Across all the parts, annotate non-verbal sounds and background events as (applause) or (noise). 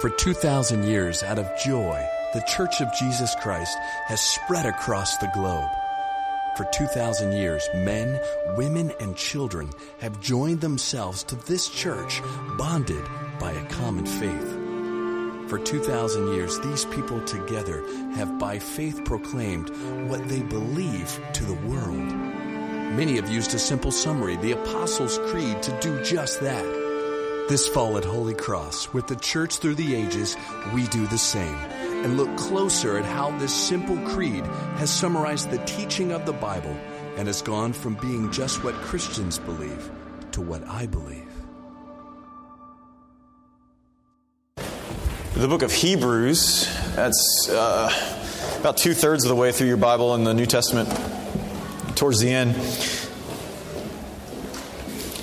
For 2,000 years, out of joy, the Church of Jesus Christ has spread across the globe. For 2,000 years, men, women, and children have joined themselves to this church, bonded by a common faith. For 2,000 years, these people together have by faith proclaimed what they believe to the world. Many have used a simple summary, the Apostles' Creed, to do just that. This fall at Holy Cross, with the church through the ages, we do the same and look closer at how this simple creed has summarized the teaching of the Bible and has gone from being just what Christians believe to what I believe. The book of Hebrews, that's uh, about two thirds of the way through your Bible in the New Testament, towards the end.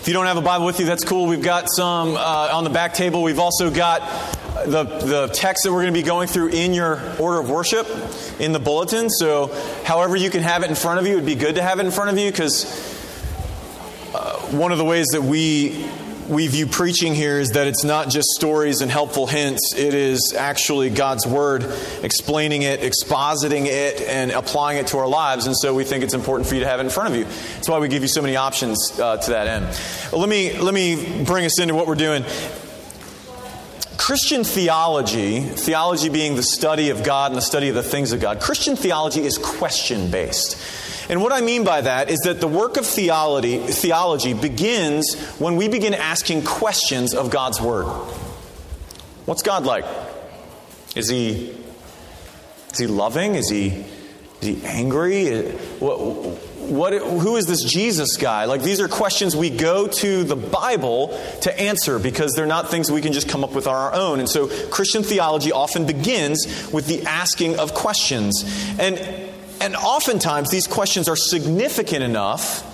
If you don't have a Bible with you, that's cool. We've got some uh, on the back table. We've also got the, the text that we're going to be going through in your order of worship in the bulletin. So, however, you can have it in front of you, it would be good to have it in front of you because uh, one of the ways that we we view preaching here is that it's not just stories and helpful hints. It is actually God's Word explaining it, expositing it, and applying it to our lives. And so we think it's important for you to have it in front of you. That's why we give you so many options uh, to that end. Let, me, let me bring us into what we're doing. Christian theology, theology being the study of God and the study of the things of God, Christian theology is question based. And what I mean by that is that the work of theology, theology begins when we begin asking questions of God's Word. What's God like? Is he, is he loving? Is he, is he angry? What, what, who is this Jesus guy? Like, these are questions we go to the Bible to answer because they're not things we can just come up with on our own. And so, Christian theology often begins with the asking of questions. And and oftentimes these questions are significant enough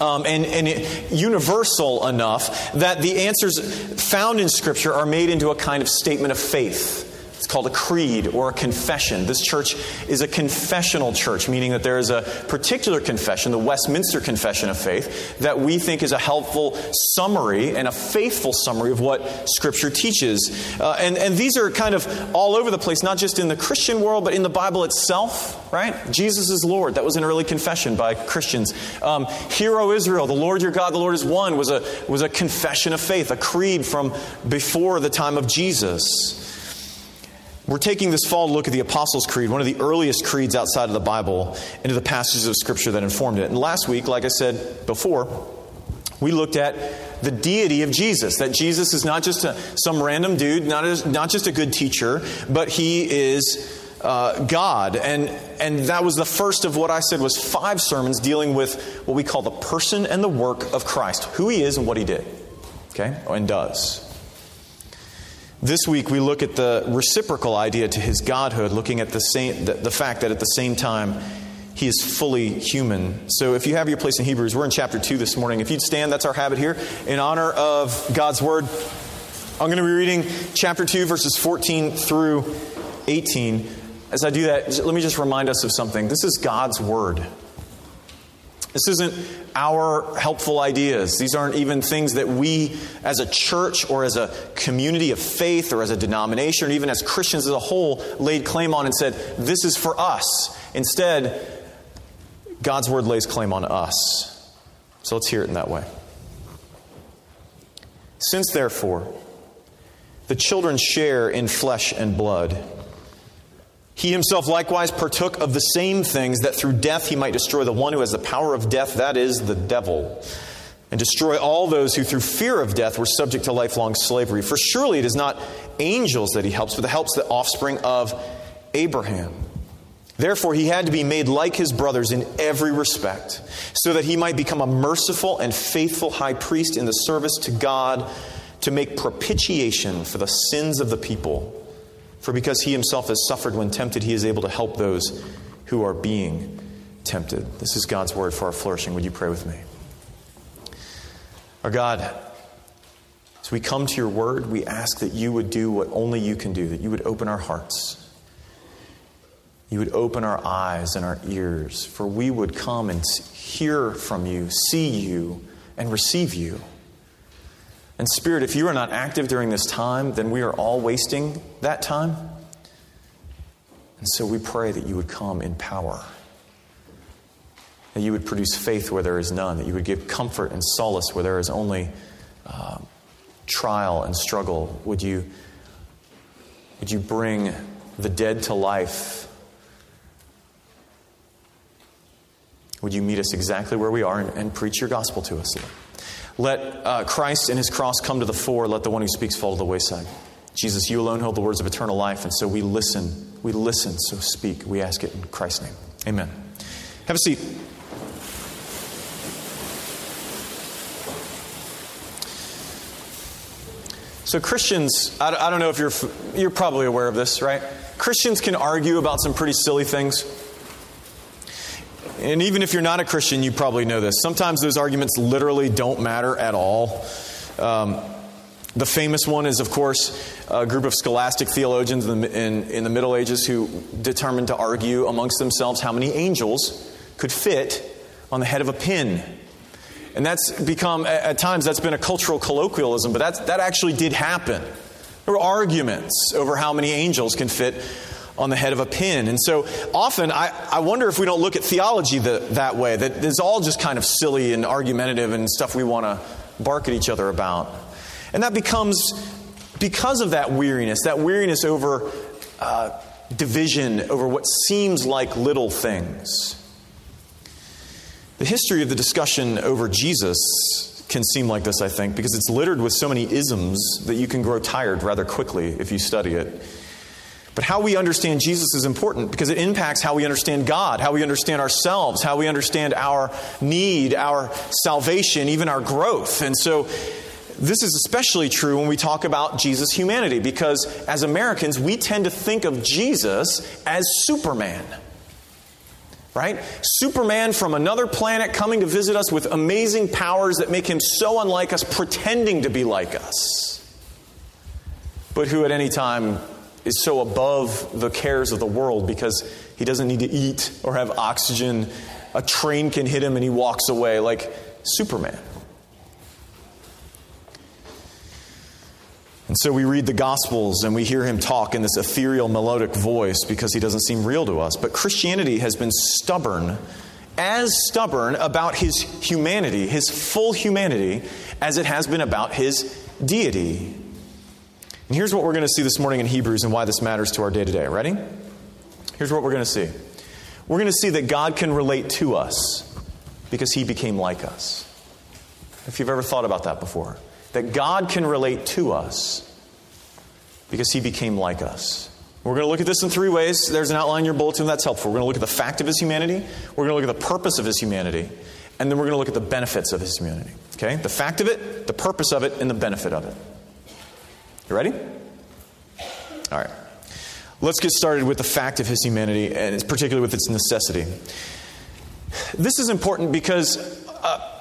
um, and, and universal enough that the answers found in Scripture are made into a kind of statement of faith. It's called a creed or a confession. This church is a confessional church, meaning that there is a particular confession, the Westminster Confession of Faith, that we think is a helpful summary and a faithful summary of what Scripture teaches. Uh, and, and these are kind of all over the place, not just in the Christian world, but in the Bible itself, right? Jesus is Lord. That was an early confession by Christians. Um, Hear, O Israel, the Lord your God, the Lord is one, was a, was a confession of faith, a creed from before the time of Jesus. We're taking this fall to look at the Apostles' Creed, one of the earliest creeds outside of the Bible, into the passages of Scripture that informed it. And last week, like I said before, we looked at the deity of Jesus. That Jesus is not just a, some random dude, not, not just a good teacher, but he is uh, God. And, and that was the first of what I said was five sermons dealing with what we call the person and the work of Christ who he is and what he did, okay, and does. This week we look at the reciprocal idea to his godhood, looking at the, same, the, the fact that at the same time he is fully human. So if you have your place in Hebrews, we're in chapter 2 this morning. If you'd stand, that's our habit here. In honor of God's word, I'm going to be reading chapter 2, verses 14 through 18. As I do that, let me just remind us of something. This is God's word. This isn't our helpful ideas. These aren't even things that we, as a church or as a community of faith or as a denomination or even as Christians as a whole, laid claim on and said, This is for us. Instead, God's word lays claim on us. So let's hear it in that way. Since, therefore, the children share in flesh and blood, he himself likewise partook of the same things that through death he might destroy the one who has the power of death, that is, the devil, and destroy all those who through fear of death were subject to lifelong slavery. For surely it is not angels that he helps, but helps the offspring of Abraham. Therefore, he had to be made like his brothers in every respect, so that he might become a merciful and faithful high priest in the service to God to make propitiation for the sins of the people. For because he himself has suffered when tempted, he is able to help those who are being tempted. This is God's word for our flourishing. Would you pray with me? Our God, as we come to your word, we ask that you would do what only you can do, that you would open our hearts. You would open our eyes and our ears, for we would come and hear from you, see you, and receive you. And, Spirit, if you are not active during this time, then we are all wasting that time. And so we pray that you would come in power, that you would produce faith where there is none, that you would give comfort and solace where there is only uh, trial and struggle. Would you, would you bring the dead to life? Would you meet us exactly where we are and, and preach your gospel to us, Lord? Let uh, Christ and his cross come to the fore. Let the one who speaks fall to the wayside. Jesus, you alone hold the words of eternal life, and so we listen. We listen, so speak. We ask it in Christ's name. Amen. Have a seat. So, Christians, I, I don't know if you're, you're probably aware of this, right? Christians can argue about some pretty silly things. And even if you're not a Christian, you probably know this. Sometimes those arguments literally don't matter at all. Um, the famous one is, of course, a group of scholastic theologians in the, in, in the Middle Ages who determined to argue amongst themselves how many angels could fit on the head of a pin. And that's become, at times, that's been a cultural colloquialism, but that's, that actually did happen. There were arguments over how many angels can fit on the head of a pin. And so often I, I wonder if we don't look at theology the, that way, that it's all just kind of silly and argumentative and stuff we want to bark at each other about. And that becomes, because of that weariness, that weariness over uh, division, over what seems like little things. The history of the discussion over Jesus can seem like this, I think, because it's littered with so many isms that you can grow tired rather quickly if you study it. But how we understand Jesus is important because it impacts how we understand God, how we understand ourselves, how we understand our need, our salvation, even our growth. And so this is especially true when we talk about Jesus' humanity because as Americans, we tend to think of Jesus as Superman. Right? Superman from another planet coming to visit us with amazing powers that make him so unlike us, pretending to be like us, but who at any time is so above the cares of the world because he doesn't need to eat or have oxygen. A train can hit him and he walks away like Superman. And so we read the Gospels and we hear him talk in this ethereal, melodic voice because he doesn't seem real to us. But Christianity has been stubborn, as stubborn about his humanity, his full humanity, as it has been about his deity. And here's what we're going to see this morning in Hebrews and why this matters to our day to day. Ready? Here's what we're going to see we're going to see that God can relate to us because he became like us. If you've ever thought about that before, that God can relate to us because he became like us. We're going to look at this in three ways. There's an outline in your bulletin that's helpful. We're going to look at the fact of his humanity, we're going to look at the purpose of his humanity, and then we're going to look at the benefits of his humanity. Okay? The fact of it, the purpose of it, and the benefit of it. You ready? All right. Let's get started with the fact of his humanity, and particularly with its necessity. This is important because uh,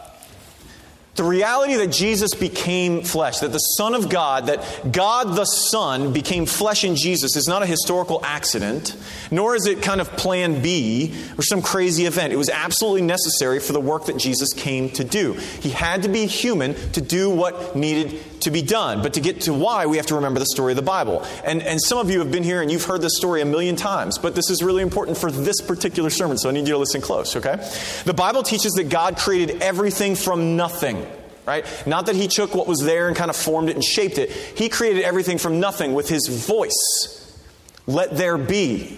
the reality that Jesus became flesh, that the Son of God, that God the Son became flesh in Jesus is not a historical accident, nor is it kind of plan B or some crazy event. It was absolutely necessary for the work that Jesus came to do. He had to be human to do what needed to be done. But to get to why, we have to remember the story of the Bible. And, and some of you have been here and you've heard this story a million times, but this is really important for this particular sermon, so I need you to listen close, okay? The Bible teaches that God created everything from nothing right? Not that he took what was there and kind of formed it and shaped it. He created everything from nothing with his voice. Let there be.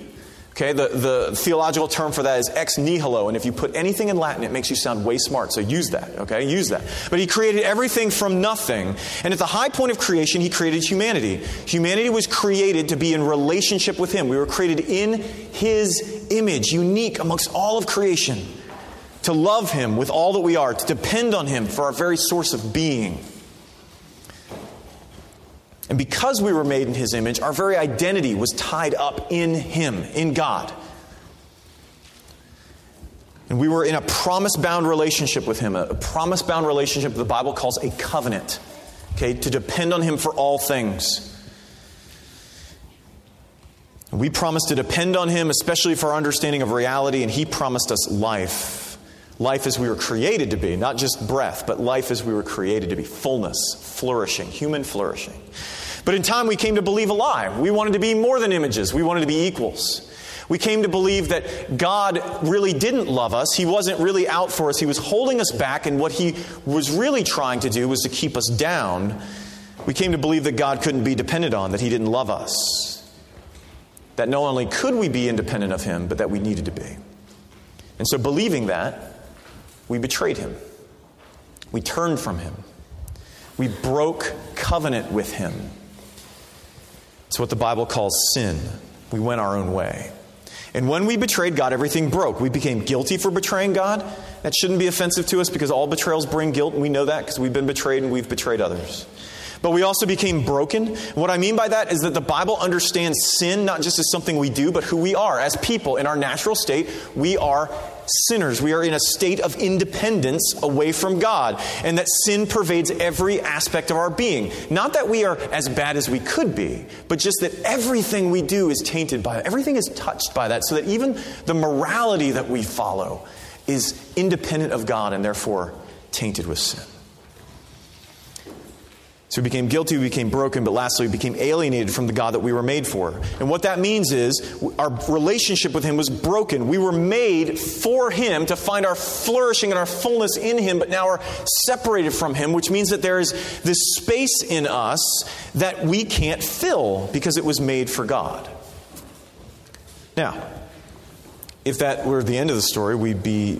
Okay, the, the theological term for that is ex nihilo, and if you put anything in Latin, it makes you sound way smart, so use that, okay? Use that. But he created everything from nothing, and at the high point of creation, he created humanity. Humanity was created to be in relationship with him. We were created in his image, unique amongst all of creation to love Him with all that we are, to depend on Him for our very source of being. And because we were made in His image, our very identity was tied up in Him, in God. And we were in a promise bound relationship with Him, a promise bound relationship the Bible calls a covenant, okay, to depend on Him for all things. We promised to depend on Him, especially for our understanding of reality, and He promised us life life as we were created to be, not just breath, but life as we were created to be fullness, flourishing, human flourishing. But in time, we came to believe a lie. We wanted to be more than images, we wanted to be equals. We came to believe that God really didn't love us. He wasn't really out for us. He was holding us back, and what He was really trying to do was to keep us down. We came to believe that God couldn't be depended on, that He didn't love us. That not only could we be independent of Him, but that we needed to be. And so, believing that, we betrayed him. We turned from him. We broke covenant with him. It's what the Bible calls sin. We went our own way. And when we betrayed God, everything broke. We became guilty for betraying God. That shouldn't be offensive to us because all betrayals bring guilt, and we know that because we've been betrayed and we've betrayed others. But we also became broken. What I mean by that is that the Bible understands sin not just as something we do, but who we are. As people, in our natural state, we are sinners. We are in a state of independence away from God, and that sin pervades every aspect of our being. Not that we are as bad as we could be, but just that everything we do is tainted by it. Everything is touched by that, so that even the morality that we follow is independent of God and therefore tainted with sin. So we became guilty, we became broken, but lastly, we became alienated from the God that we were made for. And what that means is our relationship with Him was broken. We were made for Him to find our flourishing and our fullness in Him, but now we're separated from Him, which means that there is this space in us that we can't fill because it was made for God. Now, if that were the end of the story, we'd be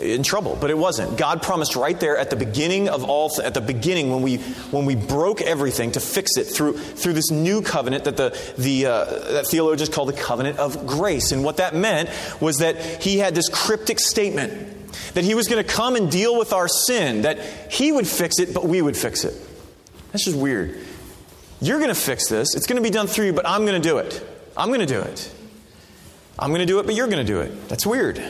in trouble but it wasn't. God promised right there at the beginning of all at the beginning when we when we broke everything to fix it through through this new covenant that the the uh, that theologians call the covenant of grace. And what that meant was that he had this cryptic statement that he was going to come and deal with our sin that he would fix it but we would fix it. That's just weird. You're going to fix this. It's going to be done through you but i'm going to do it. I'm going to do it. I'm going to do it but you're going to do it. That's weird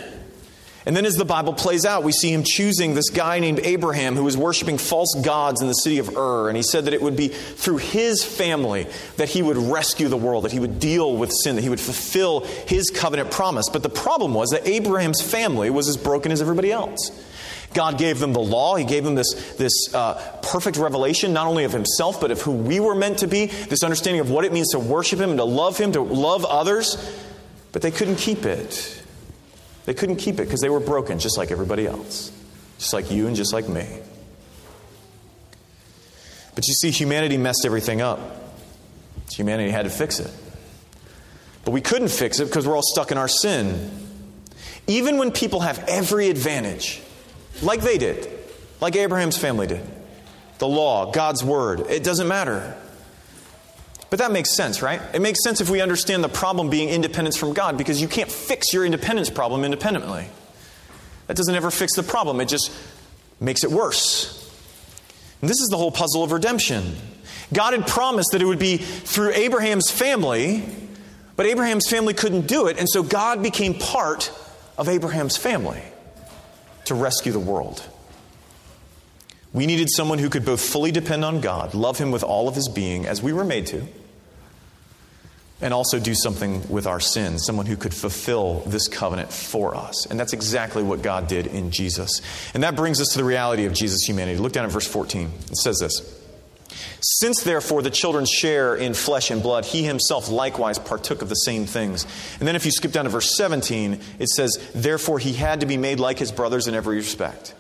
and then, as the Bible plays out, we see him choosing this guy named Abraham who was worshiping false gods in the city of Ur. And he said that it would be through his family that he would rescue the world, that he would deal with sin, that he would fulfill his covenant promise. But the problem was that Abraham's family was as broken as everybody else. God gave them the law. He gave them this, this uh, perfect revelation, not only of Himself, but of who we were meant to be, this understanding of what it means to worship Him and to love Him, to love others. But they couldn't keep it. They couldn't keep it because they were broken just like everybody else, just like you and just like me. But you see, humanity messed everything up. Humanity had to fix it. But we couldn't fix it because we're all stuck in our sin. Even when people have every advantage, like they did, like Abraham's family did, the law, God's word, it doesn't matter. But that makes sense, right? It makes sense if we understand the problem being independence from God because you can't fix your independence problem independently. That doesn't ever fix the problem, it just makes it worse. And this is the whole puzzle of redemption. God had promised that it would be through Abraham's family, but Abraham's family couldn't do it, and so God became part of Abraham's family to rescue the world. We needed someone who could both fully depend on God, love Him with all of His being, as we were made to, and also do something with our sins, someone who could fulfill this covenant for us. And that's exactly what God did in Jesus. And that brings us to the reality of Jesus' humanity. Look down at verse 14. It says this Since therefore the children share in flesh and blood, he himself likewise partook of the same things. And then if you skip down to verse 17, it says, Therefore he had to be made like his brothers in every respect.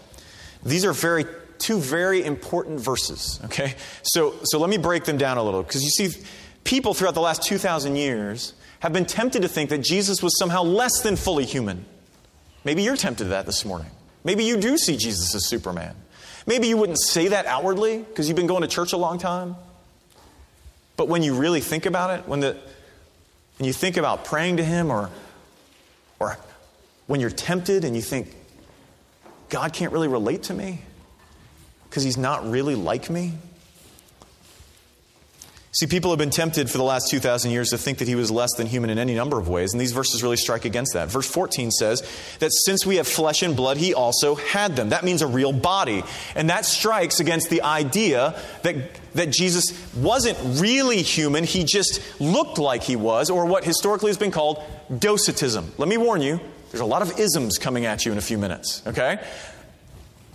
These are very two very important verses, okay? So, so let me break them down a little because you see, people throughout the last 2,000 years have been tempted to think that Jesus was somehow less than fully human. Maybe you're tempted to that this morning. Maybe you do see Jesus as Superman. Maybe you wouldn't say that outwardly because you've been going to church a long time. But when you really think about it, when, the, when you think about praying to Him or, or when you're tempted and you think, God can't really relate to me because He's not really like me? See, people have been tempted for the last 2,000 years to think that he was less than human in any number of ways, and these verses really strike against that. Verse 14 says that since we have flesh and blood, he also had them. That means a real body. And that strikes against the idea that, that Jesus wasn't really human, he just looked like he was, or what historically has been called docetism. Let me warn you, There's a lot of isms coming at you in a few minutes, okay?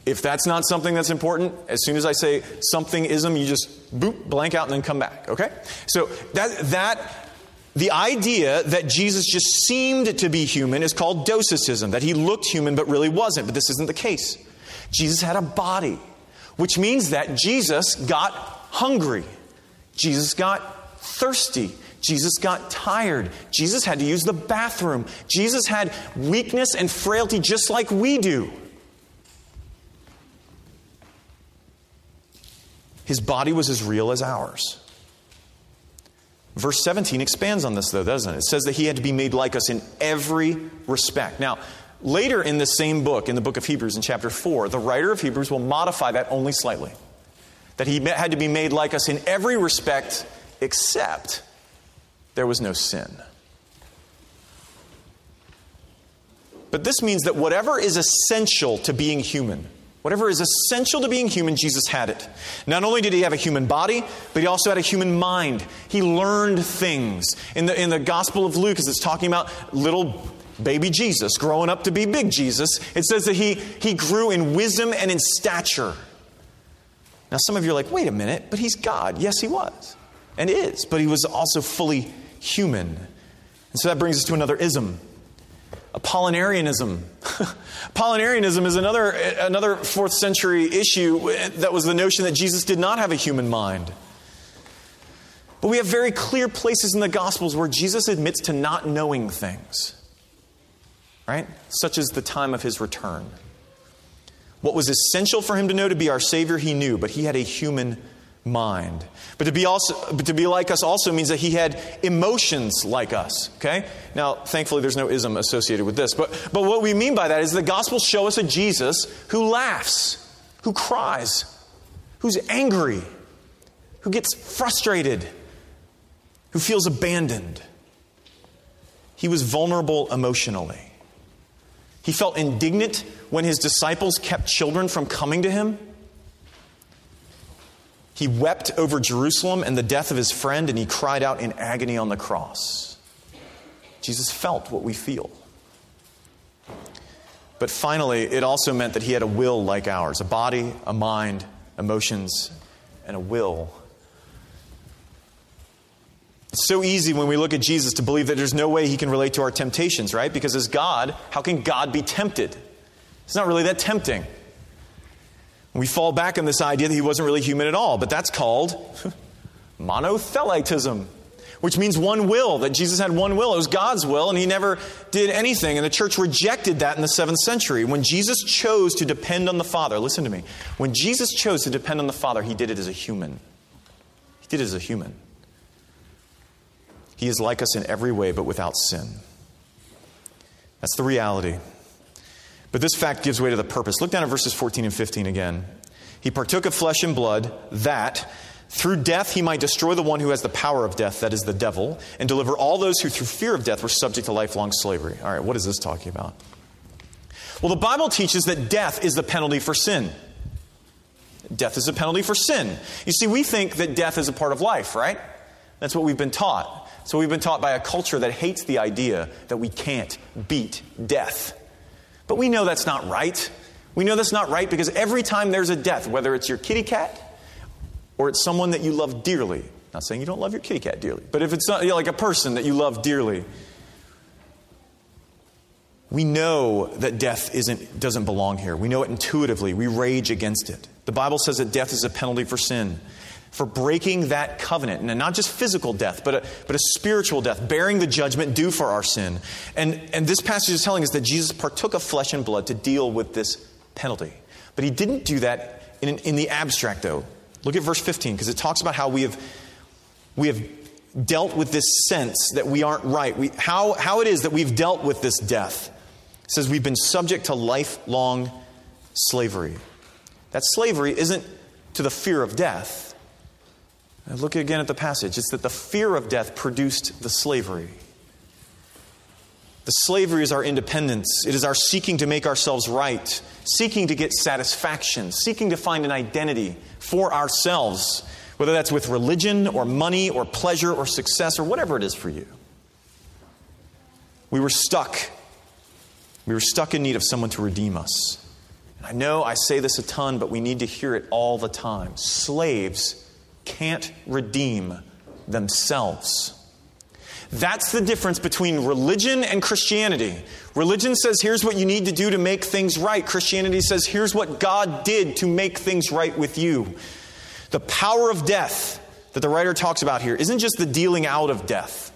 If that's not something that's important, as soon as I say something ism, you just boop, blank out, and then come back, okay? So that, that the idea that Jesus just seemed to be human is called docetism, that he looked human but really wasn't. But this isn't the case. Jesus had a body, which means that Jesus got hungry, Jesus got thirsty, Jesus got tired. Jesus had to use the bathroom. Jesus had weakness and frailty just like we do. His body was as real as ours. Verse 17 expands on this, though, doesn't it? It says that he had to be made like us in every respect. Now, later in the same book, in the book of Hebrews, in chapter 4, the writer of Hebrews will modify that only slightly. That he had to be made like us in every respect except there was no sin. But this means that whatever is essential to being human, whatever is essential to being human, Jesus had it. Not only did he have a human body, but he also had a human mind. He learned things. In the, in the Gospel of Luke, as it's talking about little baby Jesus growing up to be big Jesus, it says that he, he grew in wisdom and in stature. Now, some of you are like, wait a minute, but he's God. Yes, he was and is, but he was also fully human. And so that brings us to another ism. Apollinarianism. (laughs) Apollinarianism is another, another fourth century issue that was the notion that Jesus did not have a human mind. But we have very clear places in the Gospels where Jesus admits to not knowing things, right? Such as the time of his return. What was essential for him to know to be our Savior, he knew, but he had a human mind. But to be also but to be like us also means that he had emotions like us, okay? Now, thankfully there's no ism associated with this. But but what we mean by that is the gospels show us a Jesus who laughs, who cries, who's angry, who gets frustrated, who feels abandoned. He was vulnerable emotionally. He felt indignant when his disciples kept children from coming to him. He wept over Jerusalem and the death of his friend, and he cried out in agony on the cross. Jesus felt what we feel. But finally, it also meant that he had a will like ours a body, a mind, emotions, and a will. It's so easy when we look at Jesus to believe that there's no way he can relate to our temptations, right? Because as God, how can God be tempted? It's not really that tempting. We fall back on this idea that he wasn't really human at all, but that's called (laughs) monothelitism, which means one will, that Jesus had one will. It was God's will, and he never did anything. And the church rejected that in the seventh century. When Jesus chose to depend on the Father, listen to me. When Jesus chose to depend on the Father, he did it as a human. He did it as a human. He is like us in every way, but without sin. That's the reality. But this fact gives way to the purpose. Look down at verses 14 and 15 again. He partook of flesh and blood that through death he might destroy the one who has the power of death, that is the devil, and deliver all those who through fear of death were subject to lifelong slavery. All right, what is this talking about? Well, the Bible teaches that death is the penalty for sin. Death is a penalty for sin. You see, we think that death is a part of life, right? That's what we've been taught. So we've been taught by a culture that hates the idea that we can't beat death. But we know that's not right. We know that's not right because every time there's a death, whether it's your kitty cat or it's someone that you love dearly, not saying you don't love your kitty cat dearly, but if it's not, you know, like a person that you love dearly, we know that death isn't, doesn't belong here. We know it intuitively. We rage against it. The Bible says that death is a penalty for sin for breaking that covenant. And not just physical death, but a, but a spiritual death, bearing the judgment due for our sin. And, and this passage is telling us that Jesus partook of flesh and blood to deal with this penalty. But he didn't do that in, in the abstract, though. Look at verse 15, because it talks about how we have, we have dealt with this sense that we aren't right. We, how, how it is that we've dealt with this death. It says we've been subject to lifelong slavery. That slavery isn't to the fear of death, Uh, look again at the passage. It's that the fear of death produced the slavery. The slavery is our independence. It is our seeking to make ourselves right, seeking to get satisfaction, seeking to find an identity for ourselves, whether that's with religion or money or pleasure or success or whatever it is for you. We were stuck We were stuck in need of someone to redeem us. And I know I say this a ton, but we need to hear it all the time. Slaves can't redeem themselves. That's the difference between religion and Christianity. Religion says, here's what you need to do to make things right. Christianity says, here's what God did to make things right with you. The power of death that the writer talks about here isn't just the dealing out of death.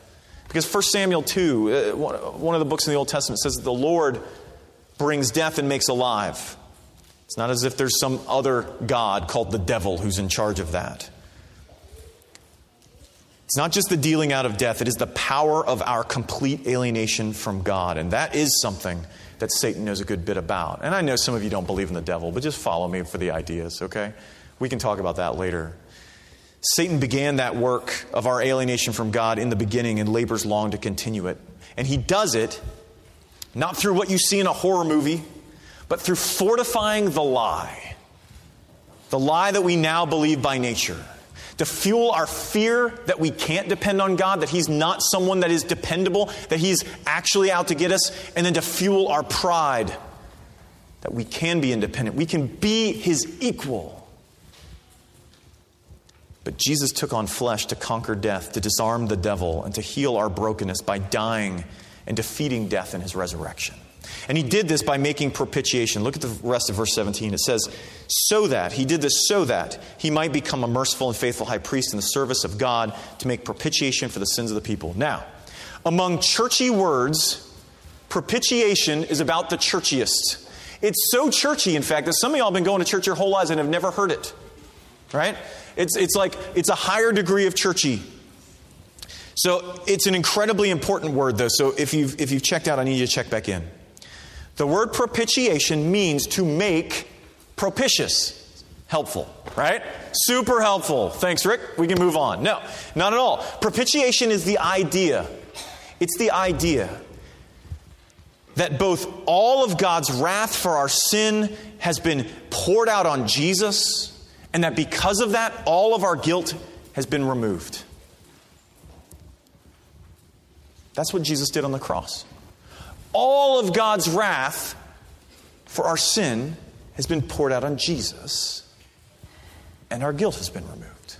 Because 1 Samuel 2, uh, one of the books in the Old Testament, says that the Lord brings death and makes alive. It's not as if there's some other God called the devil who's in charge of that. It's not just the dealing out of death, it is the power of our complete alienation from God. And that is something that Satan knows a good bit about. And I know some of you don't believe in the devil, but just follow me for the ideas, okay? We can talk about that later. Satan began that work of our alienation from God in the beginning and labors long to continue it. And he does it not through what you see in a horror movie, but through fortifying the lie. The lie that we now believe by nature to fuel our fear that we can't depend on God, that He's not someone that is dependable, that He's actually out to get us, and then to fuel our pride that we can be independent, we can be His equal. But Jesus took on flesh to conquer death, to disarm the devil, and to heal our brokenness by dying and defeating death in His resurrection. And he did this by making propitiation. Look at the rest of verse 17. It says, So that, he did this so that he might become a merciful and faithful high priest in the service of God to make propitiation for the sins of the people. Now, among churchy words, propitiation is about the churchiest. It's so churchy, in fact, that some of y'all have been going to church your whole lives and have never heard it. Right? It's, it's like it's a higher degree of churchy. So it's an incredibly important word, though. So if you've, if you've checked out, I need you to check back in. The word propitiation means to make propitious. Helpful, right? Super helpful. Thanks, Rick. We can move on. No, not at all. Propitiation is the idea. It's the idea that both all of God's wrath for our sin has been poured out on Jesus, and that because of that, all of our guilt has been removed. That's what Jesus did on the cross all of God's wrath for our sin has been poured out on Jesus, and our guilt has been removed.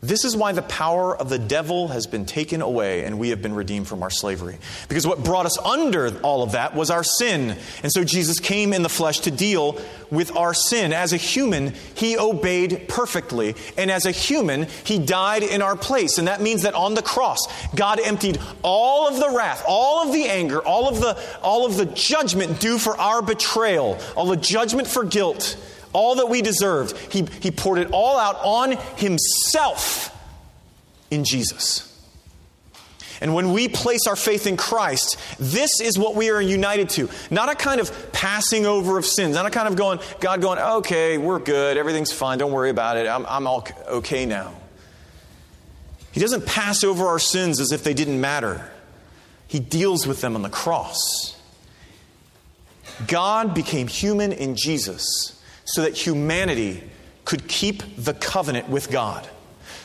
This is why the power of the devil has been taken away and we have been redeemed from our slavery. Because what brought us under all of that was our sin. And so Jesus came in the flesh to deal with our sin. As a human, he obeyed perfectly. And as a human, he died in our place. And that means that on the cross, God emptied all of the wrath, all of the anger, all of the, all of the judgment due for our betrayal, all the judgment for guilt all that we deserved. He, he poured it all out on himself in Jesus. And when we place our faith in Christ, this is what we are united to. Not a kind of passing over of sins, not a kind of going, God going, okay, we're good, everything's fine, don't worry about it, I'm, I'm all okay now. He doesn't pass over our sins as if they didn't matter, He deals with them on the cross. God became human in Jesus so that humanity could keep the covenant with God.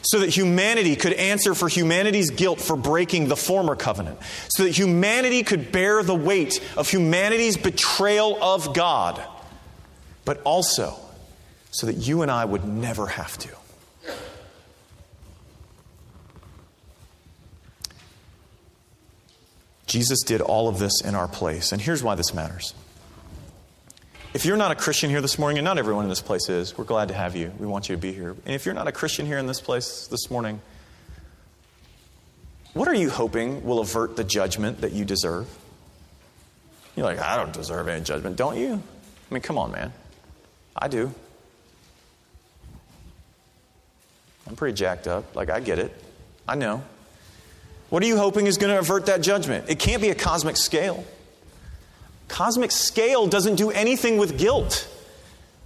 So that humanity could answer for humanity's guilt for breaking the former covenant. So that humanity could bear the weight of humanity's betrayal of God. But also so that you and I would never have to. Jesus did all of this in our place. And here's why this matters. If you're not a Christian here this morning, and not everyone in this place is, we're glad to have you. We want you to be here. And if you're not a Christian here in this place this morning, what are you hoping will avert the judgment that you deserve? You're like, I don't deserve any judgment, don't you? I mean, come on, man. I do. I'm pretty jacked up. Like, I get it. I know. What are you hoping is going to avert that judgment? It can't be a cosmic scale. Cosmic scale doesn't do anything with guilt.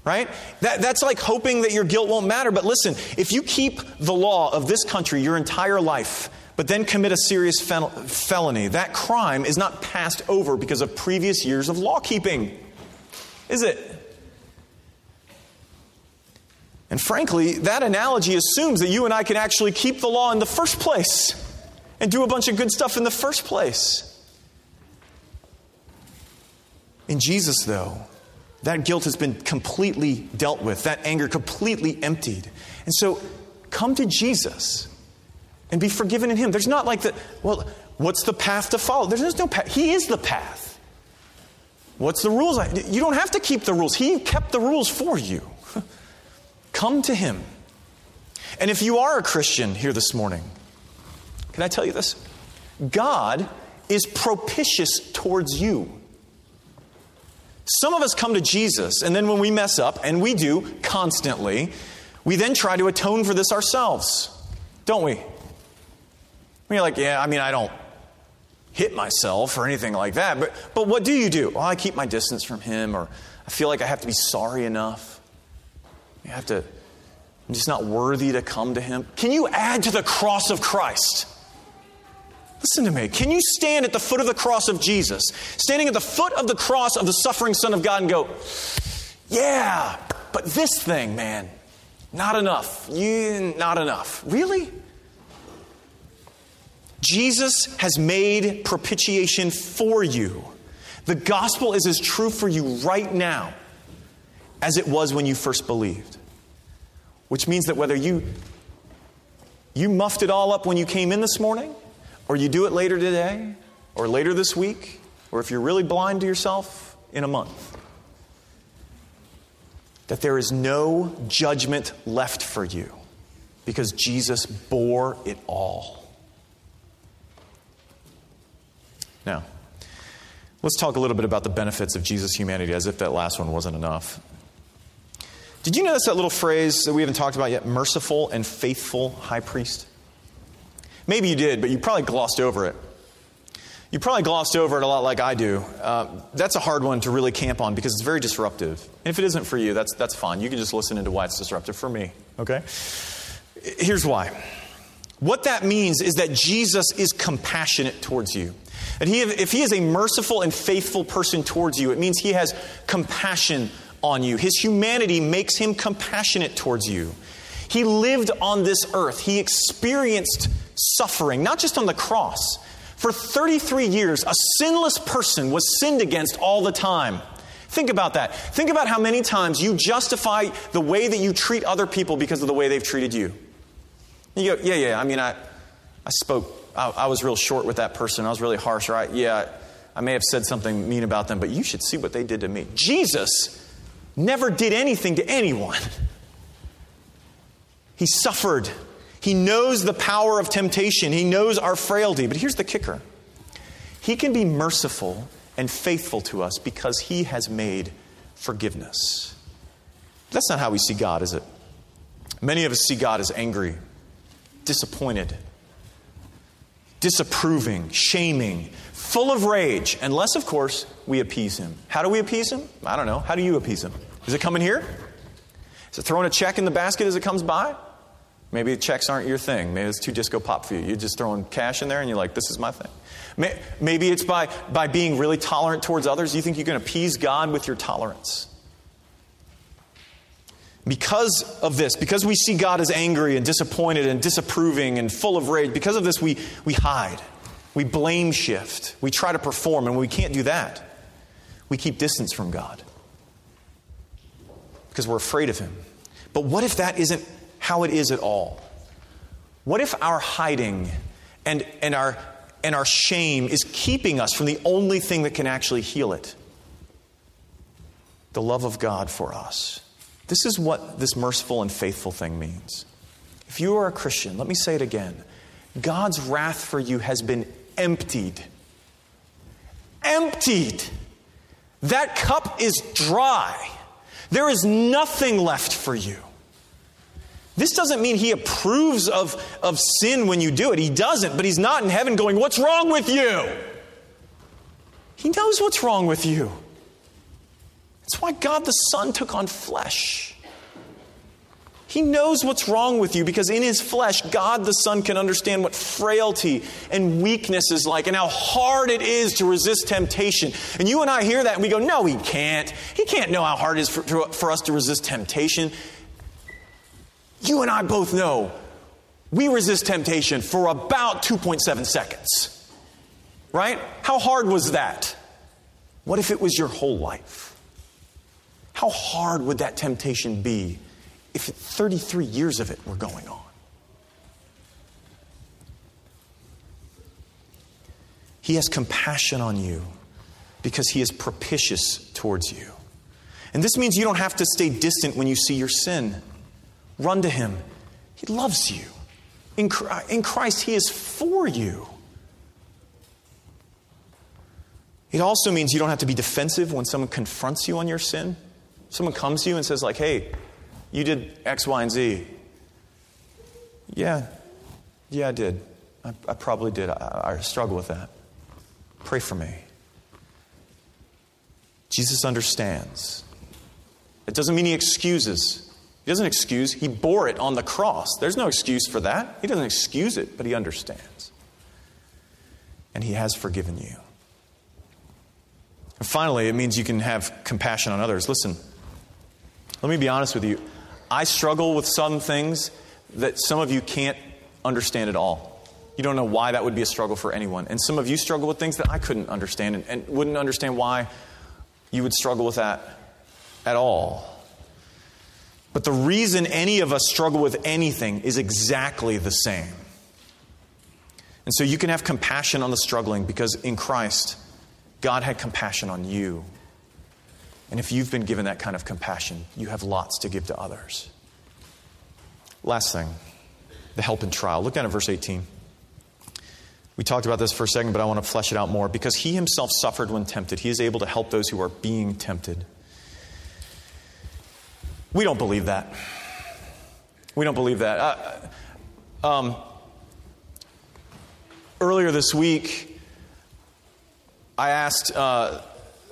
Right? That, that's like hoping that your guilt won't matter. But listen, if you keep the law of this country your entire life, but then commit a serious fel- felony, that crime is not passed over because of previous years of law keeping. Is it? And frankly, that analogy assumes that you and I can actually keep the law in the first place and do a bunch of good stuff in the first place. In Jesus, though, that guilt has been completely dealt with, that anger completely emptied. And so come to Jesus and be forgiven in Him. There's not like the, well, what's the path to follow? There's no path. He is the path. What's the rules? You don't have to keep the rules. He kept the rules for you. (laughs) Come to Him. And if you are a Christian here this morning, can I tell you this? God is propitious towards you. Some of us come to Jesus, and then when we mess up, and we do constantly, we then try to atone for this ourselves, don't we? We're like, yeah, I mean, I don't hit myself or anything like that, but, but what do you do? Well, I keep my distance from him, or I feel like I have to be sorry enough. I have to, I'm just not worthy to come to him. Can you add to the cross of Christ? Listen to me. Can you stand at the foot of the cross of Jesus, standing at the foot of the cross of the suffering Son of God, and go, Yeah, but this thing, man, not enough. You, not enough. Really? Jesus has made propitiation for you. The gospel is as true for you right now as it was when you first believed. Which means that whether you you muffed it all up when you came in this morning, or you do it later today, or later this week, or if you're really blind to yourself, in a month. That there is no judgment left for you because Jesus bore it all. Now, let's talk a little bit about the benefits of Jesus' humanity as if that last one wasn't enough. Did you notice that little phrase that we haven't talked about yet? Merciful and faithful high priest? Maybe you did, but you probably glossed over it. You probably glossed over it a lot like I do. Uh, that's a hard one to really camp on because it's very disruptive. And if it isn't for you, that's, that's fine. You can just listen into why it's disruptive for me, okay? Here's why. What that means is that Jesus is compassionate towards you. And he, if he is a merciful and faithful person towards you, it means he has compassion on you. His humanity makes him compassionate towards you. He lived on this earth, he experienced suffering, not just on the cross. For 33 years, a sinless person was sinned against all the time. Think about that. Think about how many times you justify the way that you treat other people because of the way they've treated you. You go, yeah, yeah, I mean, I, I spoke, I, I was real short with that person. I was really harsh, right? Yeah, I may have said something mean about them, but you should see what they did to me. Jesus never did anything to anyone. He suffered he knows the power of temptation, He knows our frailty. But here's the kicker He can be merciful and faithful to us because He has made forgiveness. That's not how we see God, is it? Many of us see God as angry, disappointed, disapproving, shaming, full of rage, unless, of course, we appease Him. How do we appease Him? I don't know. How do you appease Him? Is it coming here? Is it throwing a check in the basket as it comes by? Maybe checks aren't your thing. Maybe it's too disco pop for you. You're just throwing cash in there and you're like, this is my thing. Maybe it's by, by being really tolerant towards others. You think you can appease God with your tolerance. Because of this, because we see God as angry and disappointed and disapproving and full of rage, because of this, we, we hide. We blame shift. We try to perform, and when we can't do that. We keep distance from God because we're afraid of Him. But what if that isn't how it is at all? What if our hiding and, and, our, and our shame is keeping us from the only thing that can actually heal it? The love of God for us. This is what this merciful and faithful thing means. If you are a Christian, let me say it again God's wrath for you has been emptied. Emptied. That cup is dry. There is nothing left for you. This doesn't mean he approves of, of sin when you do it. He doesn't, but he's not in heaven going, What's wrong with you? He knows what's wrong with you. That's why God the Son took on flesh. He knows what's wrong with you because in his flesh, God the Son can understand what frailty and weakness is like and how hard it is to resist temptation. And you and I hear that and we go, No, he can't. He can't know how hard it is for, for us to resist temptation. You and I both know we resist temptation for about 2.7 seconds. Right? How hard was that? What if it was your whole life? How hard would that temptation be if 33 years of it were going on? He has compassion on you because he is propitious towards you. And this means you don't have to stay distant when you see your sin. Run to him. He loves you. In, Christ, he is for you. It also means you don't have to be defensive when someone confronts you on your sin. Someone comes to you and says, like, hey, you did X, Y, and Z. Yeah, yeah, I did. I, I probably did. I, I struggle with that. Pray for me. Jesus understands. It doesn't mean he excuses. He doesn't excuse, he bore it on the cross. There's no excuse for that. He doesn't excuse it, but he understands. And he has forgiven you. And finally, it means you can have compassion on others. Listen, let me be honest with you. I struggle with some things that some of you can't understand at all. You don't know why that would be a struggle for anyone. And some of you struggle with things that I couldn't understand and, and wouldn't understand why you would struggle with that at all. But the reason any of us struggle with anything is exactly the same. And so you can have compassion on the struggling because in Christ, God had compassion on you. And if you've been given that kind of compassion, you have lots to give to others. Last thing the help in trial. Look down at verse 18. We talked about this for a second, but I want to flesh it out more. Because he himself suffered when tempted, he is able to help those who are being tempted. We don't believe that. We don't believe that. Uh, um, earlier this week, I asked, uh,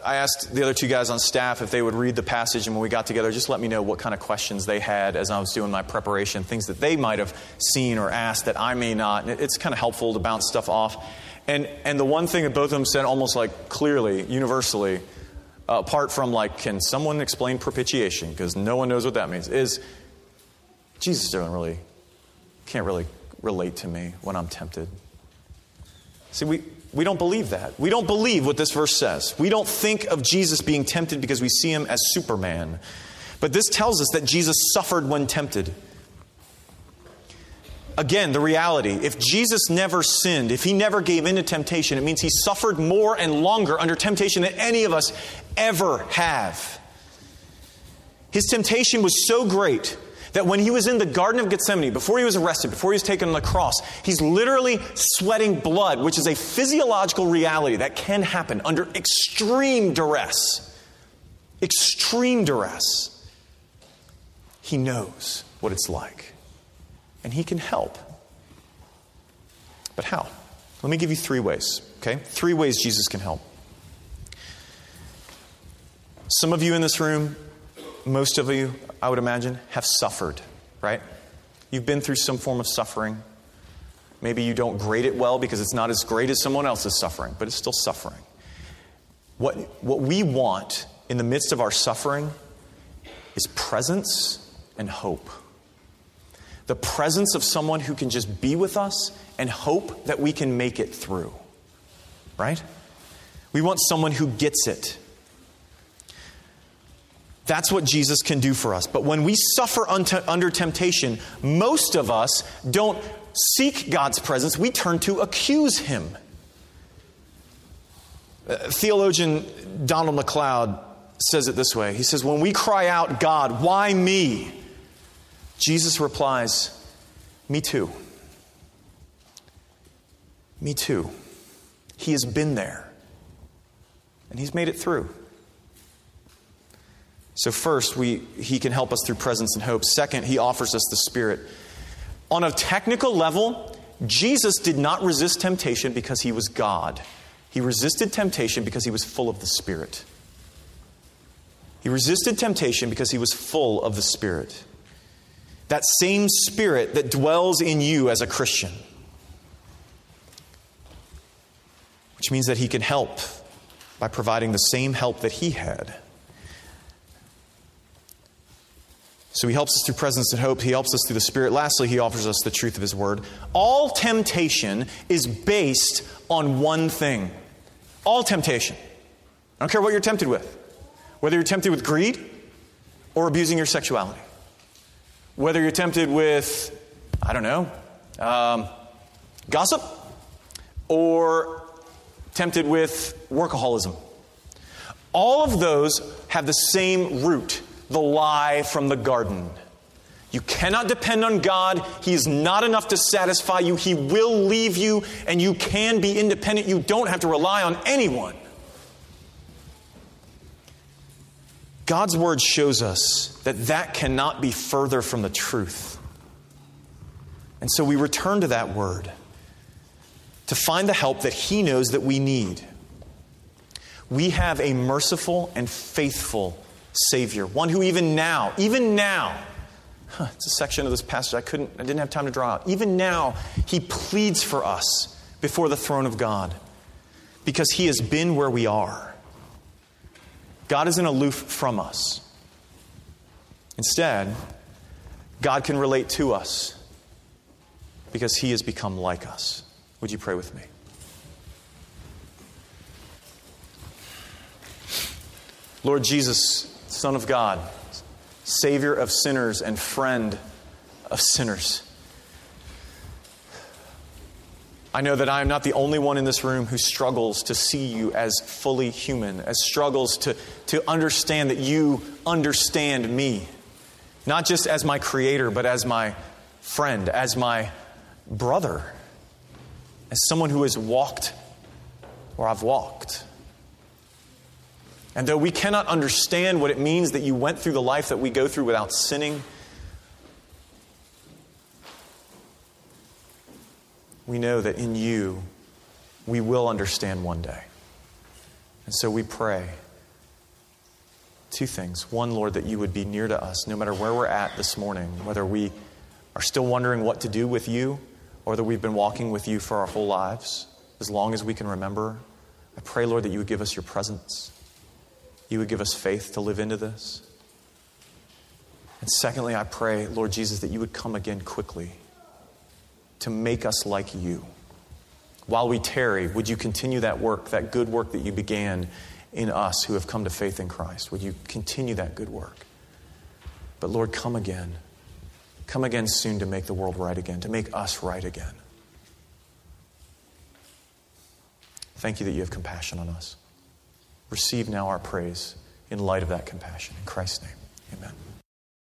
I asked the other two guys on staff if they would read the passage, and when we got together, just let me know what kind of questions they had as I was doing my preparation, things that they might have seen or asked that I may not. And it's kind of helpful to bounce stuff off. And, and the one thing that both of them said almost like clearly, universally, uh, apart from like, can someone explain propitiation? Because no one knows what that means, is Jesus doesn't really, can't really relate to me when I'm tempted. See, we, we don't believe that. We don't believe what this verse says. We don't think of Jesus being tempted because we see him as Superman. But this tells us that Jesus suffered when tempted. Again, the reality if Jesus never sinned, if he never gave in to temptation, it means he suffered more and longer under temptation than any of us ever have. His temptation was so great that when he was in the Garden of Gethsemane, before he was arrested, before he was taken on the cross, he's literally sweating blood, which is a physiological reality that can happen under extreme duress. Extreme duress. He knows what it's like, and he can help. But how? Let me give you three ways, okay? Three ways Jesus can help. Some of you in this room, most of you, I would imagine, have suffered, right? You've been through some form of suffering. Maybe you don't grade it well because it's not as great as someone else's suffering, but it's still suffering. What, what we want in the midst of our suffering is presence and hope. The presence of someone who can just be with us and hope that we can make it through. Right? We want someone who gets it that's what Jesus can do for us. But when we suffer under temptation, most of us don't seek God's presence, we turn to accuse Him. Uh, theologian Donald MacLeod says it this way He says, When we cry out, God, why me? Jesus replies, Me too. Me too. He has been there, and He's made it through. So, first, we, he can help us through presence and hope. Second, he offers us the Spirit. On a technical level, Jesus did not resist temptation because he was God. He resisted temptation because he was full of the Spirit. He resisted temptation because he was full of the Spirit. That same Spirit that dwells in you as a Christian. Which means that he can help by providing the same help that he had. So he helps us through presence and hope. He helps us through the Spirit. Lastly, he offers us the truth of his word. All temptation is based on one thing. All temptation. I don't care what you're tempted with. Whether you're tempted with greed or abusing your sexuality. Whether you're tempted with, I don't know, um, gossip or tempted with workaholism. All of those have the same root the lie from the garden. You cannot depend on God. He is not enough to satisfy you. He will leave you, and you can be independent. You don't have to rely on anyone. God's word shows us that that cannot be further from the truth. And so we return to that word to find the help that He knows that we need. We have a merciful and faithful Savior, one who even now, even now, huh, it's a section of this passage I couldn't, I didn't have time to draw out. Even now, He pleads for us before the throne of God because He has been where we are. God isn't aloof from us. Instead, God can relate to us because He has become like us. Would you pray with me? Lord Jesus, Son of God, Savior of sinners and friend of sinners. I know that I am not the only one in this room who struggles to see you as fully human, as struggles to, to understand that you understand me, not just as my creator, but as my friend, as my brother as someone who has walked where I've walked. And though we cannot understand what it means that you went through the life that we go through without sinning, we know that in you we will understand one day. And so we pray two things. One, Lord, that you would be near to us no matter where we're at this morning, whether we are still wondering what to do with you or that we've been walking with you for our whole lives, as long as we can remember. I pray, Lord, that you would give us your presence. You would give us faith to live into this. And secondly, I pray, Lord Jesus, that you would come again quickly to make us like you. While we tarry, would you continue that work, that good work that you began in us who have come to faith in Christ? Would you continue that good work? But Lord, come again. Come again soon to make the world right again, to make us right again. Thank you that you have compassion on us. Receive now our praise in light of that compassion. In Christ's name, amen.